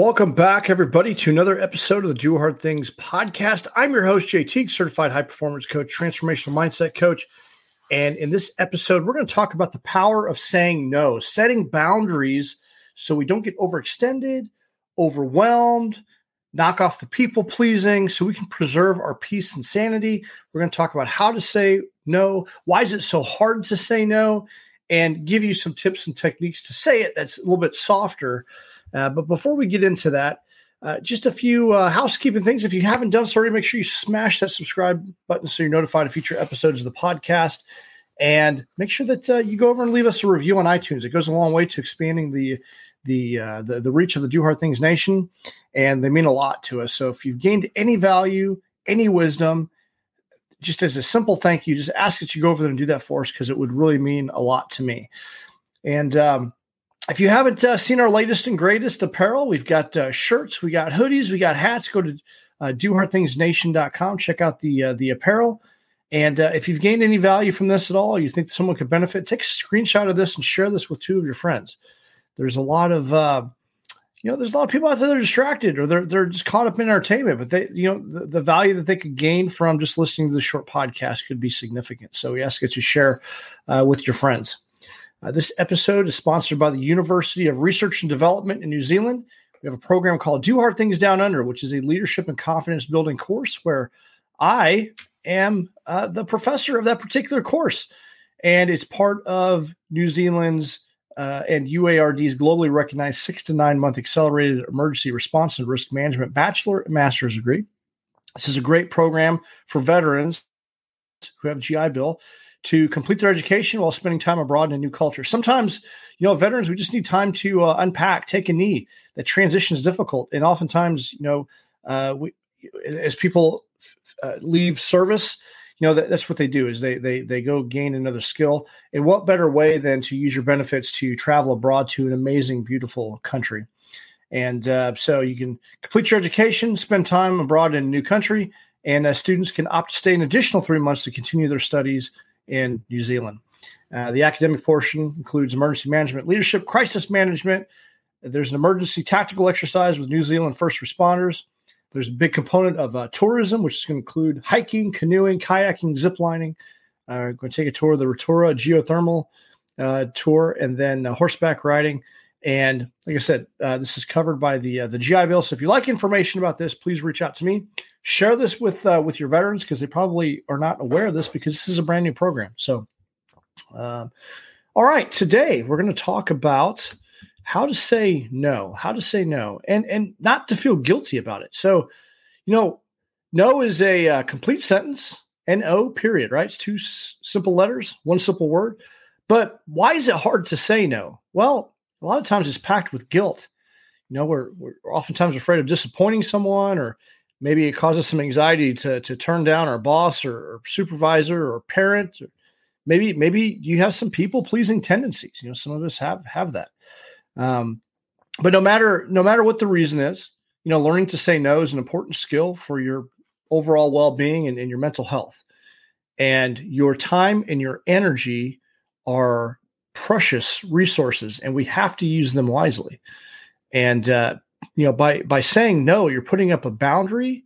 Welcome back, everybody, to another episode of the Do Hard Things podcast. I'm your host, Teague, certified high performance coach, transformational mindset coach. And in this episode, we're going to talk about the power of saying no, setting boundaries so we don't get overextended, overwhelmed, knock off the people pleasing, so we can preserve our peace and sanity. We're going to talk about how to say no, why is it so hard to say no, and give you some tips and techniques to say it that's a little bit softer uh, but before we get into that, uh, just a few uh, housekeeping things. If you haven't done so already, make sure you smash that subscribe button so you're notified of future episodes of the podcast. And make sure that uh, you go over and leave us a review on iTunes. It goes a long way to expanding the the, uh, the the reach of the Do Hard Things Nation, and they mean a lot to us. So if you've gained any value, any wisdom, just as a simple thank you, just ask that you go over there and do that for us because it would really mean a lot to me. And um, if you haven't uh, seen our latest and greatest apparel, we've got uh, shirts, we got hoodies, we got hats. Go to uh, dohardthingsnation.com, check out the uh, the apparel. And uh, if you've gained any value from this at all, you think someone could benefit, take a screenshot of this and share this with two of your friends. There's a lot of uh, you know, there's a lot of people out there that are distracted or they're they're just caught up in entertainment, but they, you know, the, the value that they could gain from just listening to the short podcast could be significant. So we ask that you share uh, with your friends. Uh, this episode is sponsored by the University of Research and Development in New Zealand. We have a program called Do Hard Things Down Under, which is a leadership and confidence building course where I am uh, the professor of that particular course. And it's part of New Zealand's uh, and UARD's globally recognized six to nine month accelerated emergency response and risk management bachelor and master's degree. This is a great program for veterans who have GI Bill to complete their education while spending time abroad in a new culture. Sometimes, you know, veterans, we just need time to uh, unpack, take a knee. That transition is difficult. And oftentimes, you know, uh, we, as people uh, leave service, you know, that, that's what they do is they, they, they go gain another skill. And what better way than to use your benefits to travel abroad to an amazing, beautiful country. And uh, so you can complete your education, spend time abroad in a new country, and uh, students can opt to stay an additional three months to continue their studies in New Zealand. Uh, the academic portion includes emergency management, leadership, crisis management. There's an emergency tactical exercise with New Zealand first responders. There's a big component of uh, tourism, which is going to include hiking, canoeing, kayaking, ziplining. Uh, going to take a tour of the Rotorua geothermal uh, tour and then uh, horseback riding. And like I said, uh, this is covered by the uh, the GI Bill. So if you like information about this, please reach out to me. Share this with uh, with your veterans because they probably are not aware of this because this is a brand new program. So, um, all right, today we're going to talk about how to say no, how to say no, and and not to feel guilty about it. So, you know, no is a uh, complete sentence. N O period. Right? It's two s- simple letters, one simple word. But why is it hard to say no? Well, a lot of times it's packed with guilt. You know, we're, we're oftentimes afraid of disappointing someone, or maybe it causes some anxiety to, to turn down our boss or, or supervisor or parent. Or maybe maybe you have some people pleasing tendencies. You know, some of us have have that. Um, but no matter no matter what the reason is, you know, learning to say no is an important skill for your overall well being and, and your mental health. And your time and your energy are precious resources and we have to use them wisely. And uh, you know, by by saying no, you're putting up a boundary,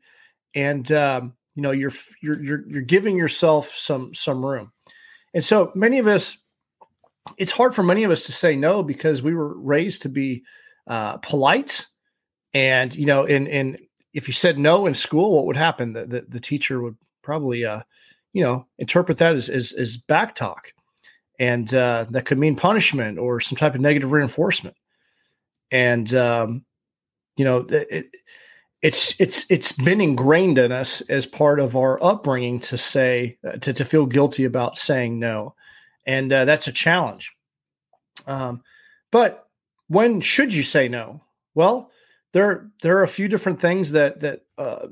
and um, you know, you're you're you're you're giving yourself some some room. And so many of us, it's hard for many of us to say no because we were raised to be uh, polite, and you know, in in if you said no in school, what would happen? The the, the teacher would probably uh, you know interpret that as as, as back talk and uh, that could mean punishment or some type of negative reinforcement. And um, you know, it, it's it's it's been ingrained in us as part of our upbringing to say uh, to to feel guilty about saying no, and uh, that's a challenge. Um, but when should you say no? Well, there there are a few different things that that uh,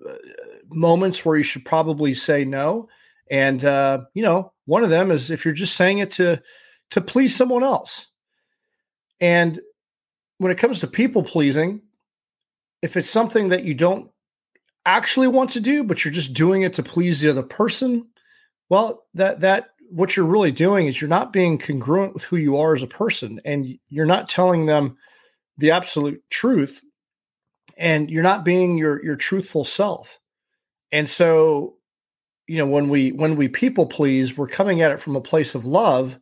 moments where you should probably say no, and uh, you know one of them is if you're just saying it to to please someone else, and when it comes to people pleasing if it's something that you don't actually want to do, but you're just doing it to please the other person, well, that that what you're really doing is you're not being congruent with who you are as a person, and you're not telling them the absolute truth, and you're not being your your truthful self. And so, you know, when we when we people please, we're coming at it from a place of love.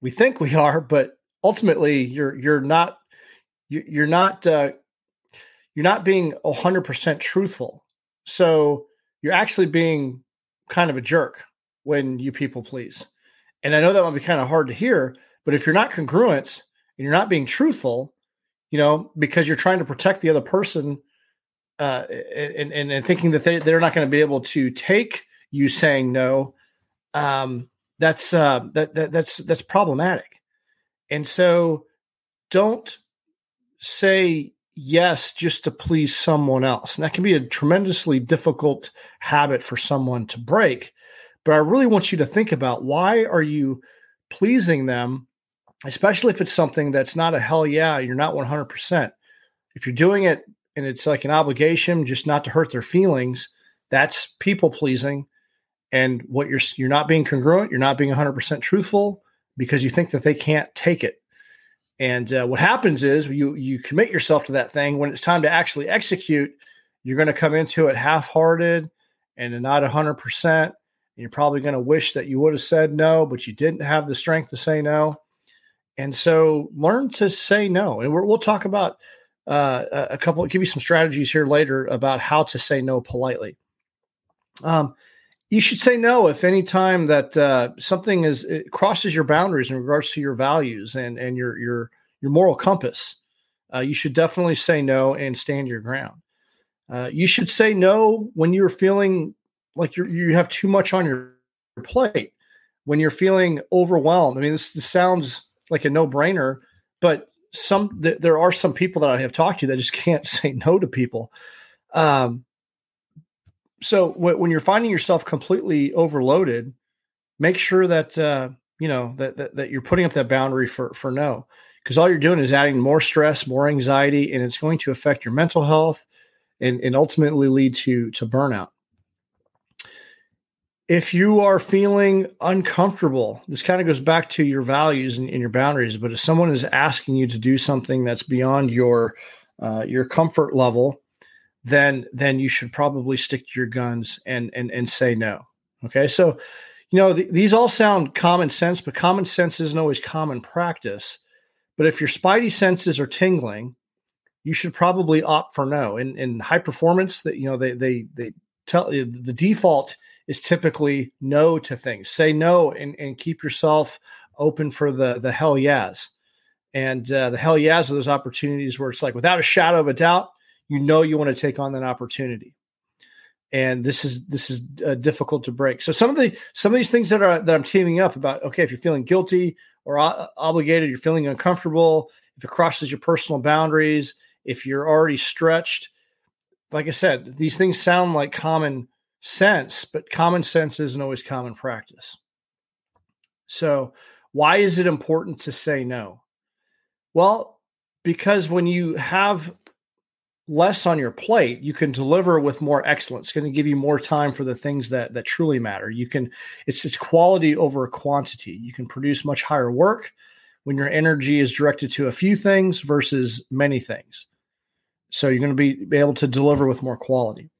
We think we are, but ultimately, you're you're not you're not uh, you're not being 100% truthful. So you're actually being kind of a jerk when you people please. And I know that might be kind of hard to hear, but if you're not congruent and you're not being truthful, you know, because you're trying to protect the other person uh, and, and, and thinking that they, they're not going to be able to take you saying no, um, that's, uh, that, that, that's, that's problematic. And so don't say yes just to please someone else. And that can be a tremendously difficult habit for someone to break. But I really want you to think about why are you pleasing them, especially if it's something that's not a hell yeah, you're not 100%. If you're doing it and it's like an obligation just not to hurt their feelings, that's people pleasing. And what you're you're not being congruent, you're not being 100% truthful because you think that they can't take it. And uh, what happens is you you commit yourself to that thing. When it's time to actually execute, you're going to come into it half-hearted and not 100%. And you're probably going to wish that you would have said no, but you didn't have the strength to say no. And so learn to say no. And we will talk about uh, a couple, give you some strategies here later about how to say no politely. Um, you should say no if any time that uh, something is crosses your boundaries in regards to your values and and your your your moral compass. Uh, you should definitely say no and stand your ground. Uh, you should say no when you're feeling like you you have too much on your, your plate. When you're feeling overwhelmed. I mean, this, this sounds like a no brainer, but some th- there are some people that I have talked to that just can't say no to people. Um, so w- when you're finding yourself completely overloaded, make sure that uh, you know that, that, that you're putting up that boundary for for no, because all you're doing is adding more stress, more anxiety, and it's going to affect your mental health, and and ultimately lead to to burnout. If you are feeling uncomfortable, this kind of goes back to your values and, and your boundaries. But if someone is asking you to do something that's beyond your uh, your comfort level, then then you should probably stick to your guns and and and say no. Okay, so you know th- these all sound common sense, but common sense isn't always common practice. But if your spidey senses are tingling, you should probably opt for no. In in high performance, that you know they they they tell the default is typically no to things. Say no and and keep yourself open for the the hell yes. And uh, the hell yes are those opportunities where it's like without a shadow of a doubt, you know you want to take on that opportunity. And this is this is uh, difficult to break. So some of the some of these things that are that i'm teaming up about okay if you're feeling guilty or uh, obligated you're feeling uncomfortable if it crosses your personal boundaries if you're already stretched like i said these things sound like common sense but common sense isn't always common practice. So why is it important to say no? Well because when you have less on your plate, you can deliver with more excellence. It's going to give you more time for the things that that truly matter. You can it's it's quality over quantity. You can produce much higher work when your energy is directed to a few things versus many things. So you're going to be, be able to deliver with more quality.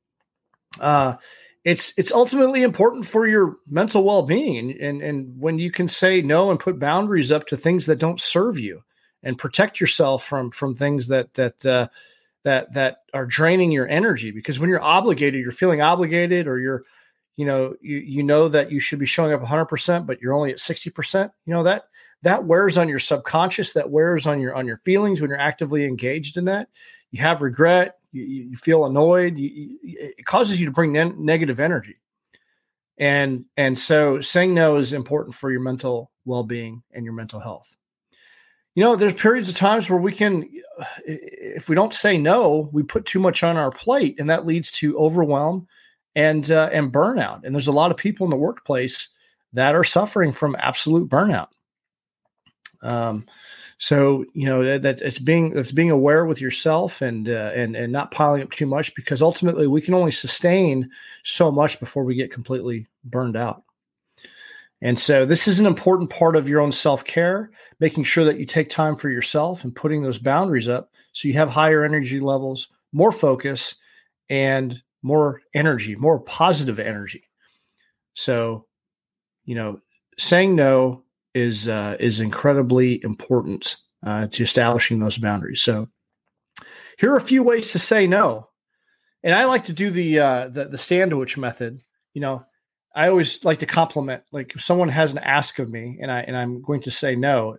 Uh, it's it's ultimately important for your mental well-being and, and and when you can say no and put boundaries up to things that don't serve you and protect yourself from from things that that uh, that that are draining your energy because when you're obligated you're feeling obligated or you're you know you you know that you should be showing up 100% but you're only at 60% you know that that wears on your subconscious that wears on your on your feelings when you're actively engaged in that you have regret, you, you feel annoyed, you, it causes you to bring ne- negative energy. And and so saying no is important for your mental well-being and your mental health. You know, there's periods of times where we can if we don't say no, we put too much on our plate and that leads to overwhelm and uh, and burnout. And there's a lot of people in the workplace that are suffering from absolute burnout. Um, so you know that, that it's being that's being aware with yourself and uh, and and not piling up too much because ultimately we can only sustain so much before we get completely burned out. And so this is an important part of your own self-care, making sure that you take time for yourself and putting those boundaries up so you have higher energy levels, more focus, and more energy, more positive energy. So, you know, saying no is uh, is incredibly important uh, to establishing those boundaries. So, here are a few ways to say no, and I like to do the uh, the, the sandwich method. You know, I always like to compliment. Like if someone has an ask of me, and I and I'm going to say no.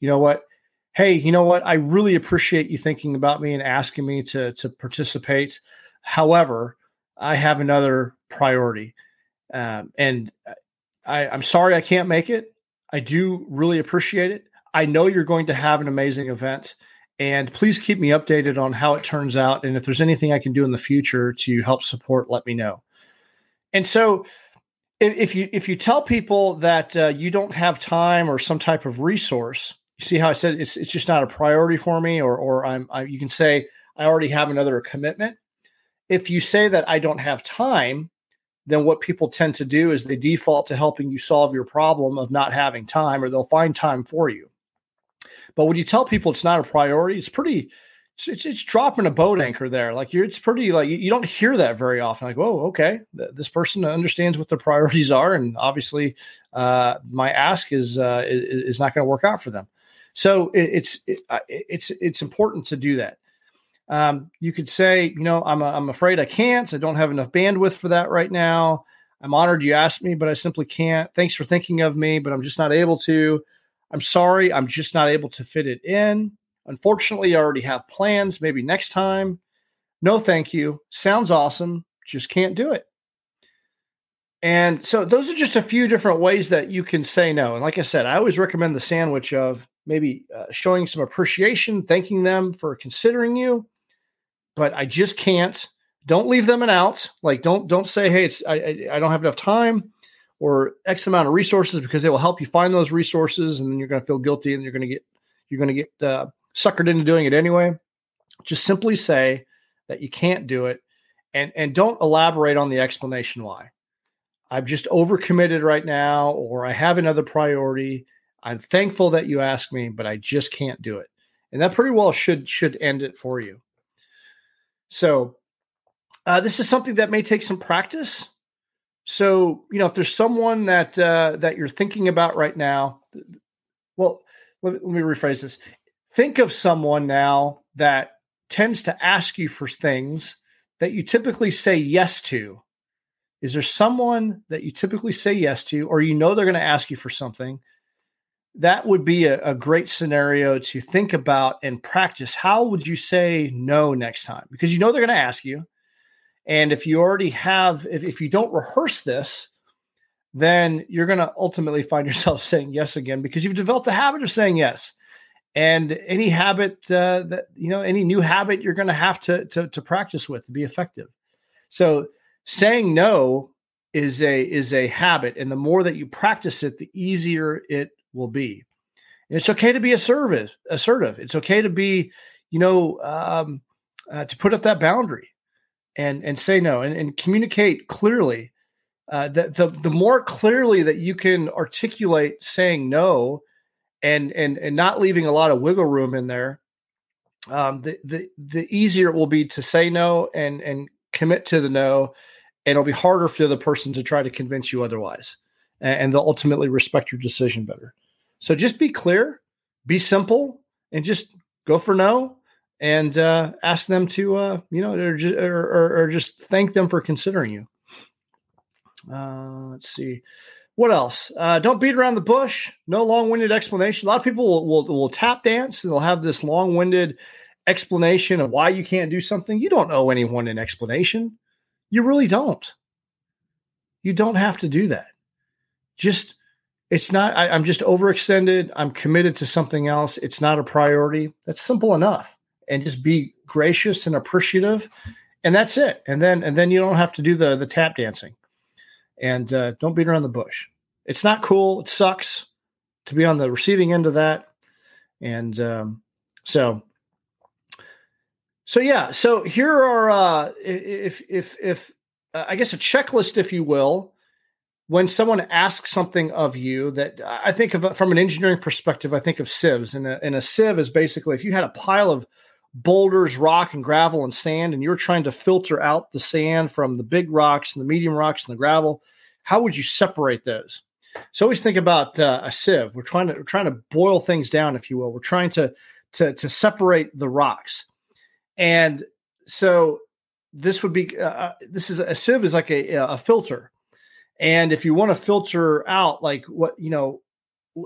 You know what? Hey, you know what? I really appreciate you thinking about me and asking me to to participate. However, I have another priority, um, and I, I'm sorry I can't make it. I do really appreciate it. I know you're going to have an amazing event. And please keep me updated on how it turns out. And if there's anything I can do in the future to help support, let me know. And so, if you if you tell people that uh, you don't have time or some type of resource, you see how I said it's it's just not a priority for me, or or I'm I, you can say I already have another commitment. If you say that I don't have time, then what people tend to do is they default to helping you solve your problem of not having time, or they'll find time for you. But when you tell people it's not a priority, it's pretty. It's, it's, dropping a boat anchor there. Like you're, it's pretty. Like you, don't hear that very often. Like, oh, okay, this person understands what their priorities are, and obviously, uh, my ask is uh, is, is not going to work out for them. So it, it's it, it's it's important to do that. Um, you could say, you know, I'm, I'm afraid I can't. I don't have enough bandwidth for that right now. I'm honored you asked me, but I simply can't. Thanks for thinking of me, but I'm just not able to. I'm sorry, I'm just not able to fit it in. Unfortunately, I already have plans. Maybe next time. No, thank you. Sounds awesome. Just can't do it. And so those are just a few different ways that you can say no. And like I said, I always recommend the sandwich of maybe uh, showing some appreciation, thanking them for considering you, but I just can't. Don't leave them an out. Like don't don't say, hey, it's I, I don't have enough time or X amount of resources because they will help you find those resources, and then you're going to feel guilty and you're going to get you're going to get uh, suckered into doing it anyway. Just simply say that you can't do it, and and don't elaborate on the explanation why. I'm just overcommitted right now, or I have another priority. I'm thankful that you asked me, but I just can't do it. And that pretty well should should end it for you. So uh, this is something that may take some practice. So you know, if there's someone that uh, that you're thinking about right now, well, let me, let me rephrase this. Think of someone now that tends to ask you for things that you typically say yes to. Is there someone that you typically say yes to, or you know they're going to ask you for something that would be a, a, great scenario to think about and practice. How would you say no next time? Because you know they're going to ask you. And if you already have, if, if you don't rehearse this, then you're going to ultimately find yourself saying yes again because you've developed the habit of saying yes. And any habit uh, that, you know, any new habit you're going to have to, to, practice with to be effective. So saying no is a is a habit and the more that you practice it the easier it will be. And it's okay to be assertive. Assertive. It's okay to be, you know, um, uh, to put up that boundary and and say no and, and communicate clearly. Uh, the, the the more clearly that you can articulate saying no, and and and not leaving a lot of wiggle room in there, um, the the the easier it will be to say no and and commit to the no, and it'll be harder for the person to try to convince you otherwise and they'll ultimately respect your decision better. So just be clear, be simple, and just go for no and uh, ask them to, uh, you know, or, or, or, just thank them for considering you. Uh, let's see. What else? Uh, don't beat around the bush. No long winded explanation. A lot of people will, will, will tap dance and they'll have this long winded explanation of why you can't do something, you don't owe anyone an explanation. You really don't. You don't have to do that. Just, it's not, I, I'm just overextended. I'm committed to something else. It's not a priority. That's simple enough. And just be gracious and appreciative. And that's it. And then, and then you don't have to do the, the tap dancing and uh, don't beat around the bush. It's not cool. It sucks to be on the receiving end of that. And um, so, so yeah. So here are uh, if if if uh, I guess a checklist, if you will, when someone asks something of you that I think of from an engineering perspective, I think of sieves, and a, and a sieve is basically if you had a pile of boulders, rock, and gravel and sand, and you're trying to filter out the sand from the big rocks and the medium rocks and the gravel, how would you separate those? So always think about uh, a sieve. We're trying to we're trying to boil things down, if you will. We're trying to to to separate the rocks, and so this would be uh, uh this is a sieve is like a a filter, and if you want to filter out like what you know,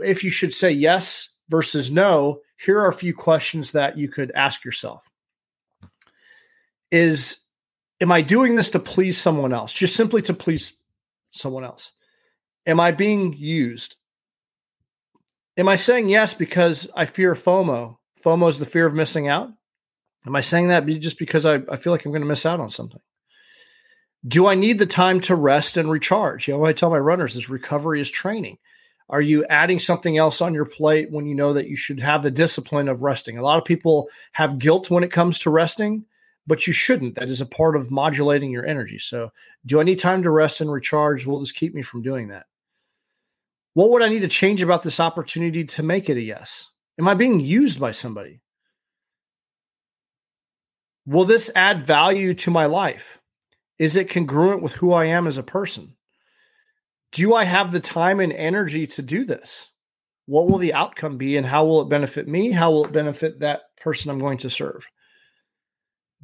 if you should say yes versus no, here are a few questions that you could ask yourself. Is am I doing this to please someone else? Just simply to please someone else? Am I being used? Am I saying yes because I fear FOMO? FOMO is the fear of missing out. Am I saying that just because I, I feel like I'm going to miss out on something? Do I need the time to rest and recharge? You know, I tell my runners is recovery is training. Are you adding something else on your plate when you know that you should have the discipline of resting? A lot of people have guilt when it comes to resting but you shouldn't. That is a part of modulating your energy. So, do I need time to rest and recharge? Will this keep me from doing that? What would I need to change about this opportunity to make it a yes? Am I being used by somebody? Will this add value to my life? Is it congruent with who I am as a person? Do I have the time and energy to do this? What will the outcome be and how will it benefit me? How will it benefit that person I'm going to serve?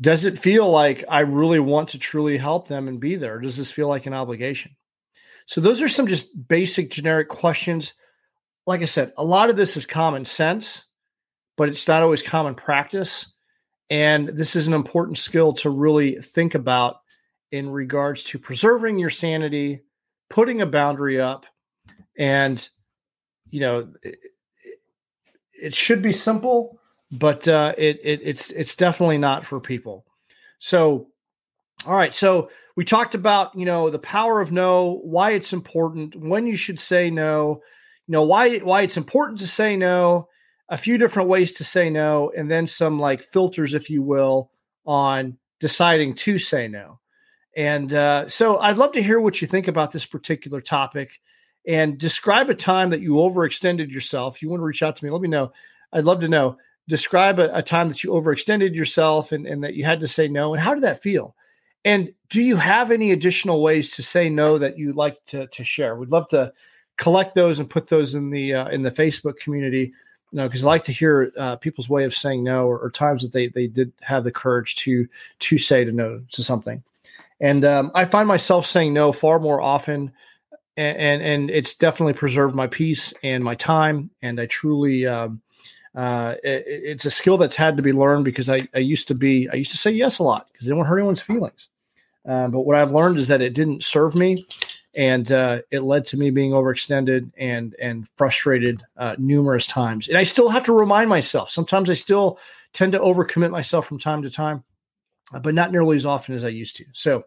does it feel like I really want to truly help them and be there? Does this feel like an obligation? So, those are some just basic generic questions. Like I said, a lot of this is common sense, but it's not always common practice. And this is an important skill to really think about in regards to preserving your sanity, putting a boundary up, and, you know, it, it should be simple but uh, it, it it's it's definitely not for people. So, all right. So we talked about you know the power of no, why it's important, when you should say no, you know why why it's important to say no, a few different ways to say no, and then some like filters, if you will, on deciding to say no. And uh, so I'd love to hear what you think about this particular topic and describe a time that you overextended yourself. You want to reach out to me, let me know. I'd love to know describe a, a, time that you overextended yourself and, and that you had to say no and how did that feel and do you have any additional ways to say no that you'd like to, to share? We'd love to collect those and put those in the uh, in the facebook community you know because i like to hear uh, people's way of saying no or, or, times that they they did have the courage to to say to no to something. And um, i find myself saying no far more often and, and, and it's definitely preserved my peace and my time and i truly um, uh, it, it's a skill that's had to be learned because I, I used to be I used to say yes a lot because I didn't want to hurt anyone's feelings. Uh, but what I've learned is that it didn't serve me, and uh, it led to me being overextended and and frustrated uh, numerous times. And I still have to remind myself. Sometimes I still tend to overcommit myself from time to time, but not nearly as often as I used to. So,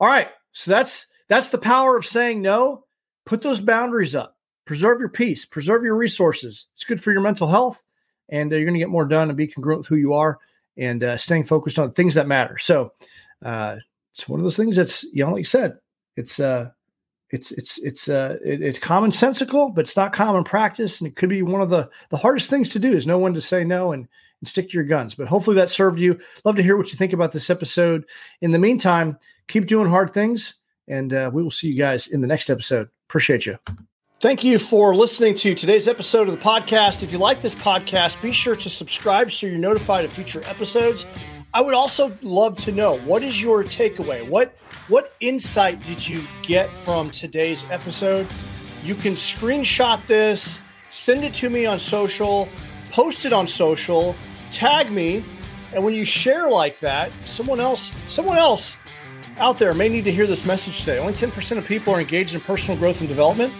all right, so that's that's the power of saying no. Put those boundaries up preserve your peace, preserve your resources. It's good for your mental health, and uh, you're going to get more done and be congruent with who you are and uh, staying focused on things that matter. So uh, it's one of those things that's you know, like you said, it's uh, it's it's it's uh, it, it's commonsensical, but it's not common practice, and it could be one of the the hardest things to do is know when to say no and and stick to your guns. But hopefully that served you. Love to hear what you think about this episode. In the meantime, keep doing hard things, and uh, we will see you guys in the next episode. Appreciate you. Thank you for listening to today's episode of the podcast. If you like this podcast, be sure to subscribe so you're notified of future episodes. I would also love to know what is your takeaway? What what insight did you get from today's episode? You can screenshot this, send it to me on social, post it on social, tag me And when you share like that, someone else, someone else out there may need to hear this message today. Only 10% of people are engaged in personal growth and development.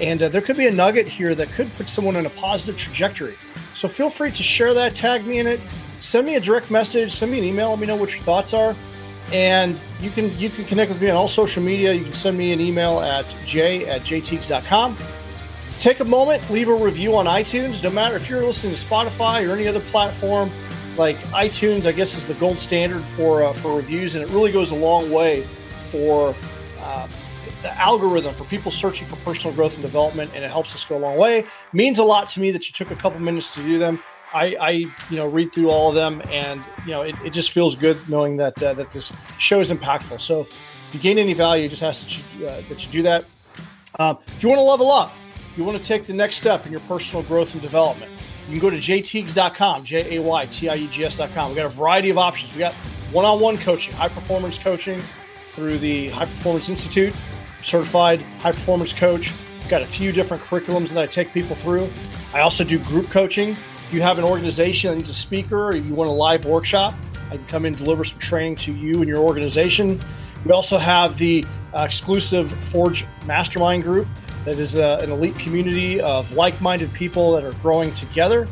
And uh, there could be a nugget here that could put someone in a positive trajectory. So feel free to share that, tag me in it, send me a direct message, send me an email, let me know what your thoughts are. And you can you can connect with me on all social media. You can send me an email at j at jaytiegs.com. Take a moment, leave a review on iTunes. No matter if you're listening to Spotify or any other platform, like iTunes, I guess is the gold standard for uh, for reviews, and it really goes a long way for uh, the algorithm for people searching for personal growth and development, and it helps us go a long way. Means a lot to me that you took a couple minutes to do them. I, I you know read through all of them, and you know it, it just feels good knowing that uh, that this show is impactful. So if you gain any value, just ask that you, uh, that you do that. Um, if you want to level up, you want to take the next step in your personal growth and development. You can go to jaytiegs.com, J A Y T I E G S.com. We got a variety of options. We got one on one coaching, high performance coaching through the High Performance Institute, certified high performance coach. Got a few different curriculums that I take people through. I also do group coaching. If you have an organization that needs a speaker or you want a live workshop, I can come in and deliver some training to you and your organization. We also have the uh, exclusive Forge Mastermind group that is uh, an elite community of like-minded people that are growing together,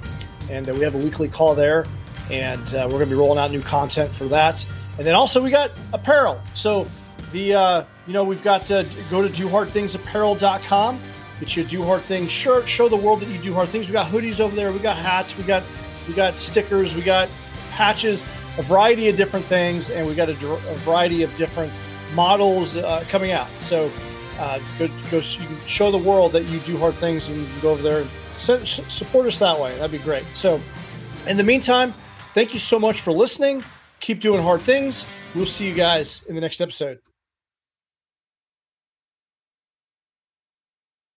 and uh, we have a weekly call there, and uh, we're going to be rolling out new content for that. And then also we got apparel. So the uh, you know we've got to go to dohardthingsapparel.com, get you a do hard things shirt, show the world that you do hard things. We got hoodies over there, we got hats, we got we got stickers, we got patches, a variety of different things, and we got a, a variety of different models uh, coming out. So uh, go, go, you can show the world that you do hard things, and you can go over there and support us that way. That'd be great. So, in the meantime, thank you so much for listening. Keep doing hard things. We'll see you guys in the next episode.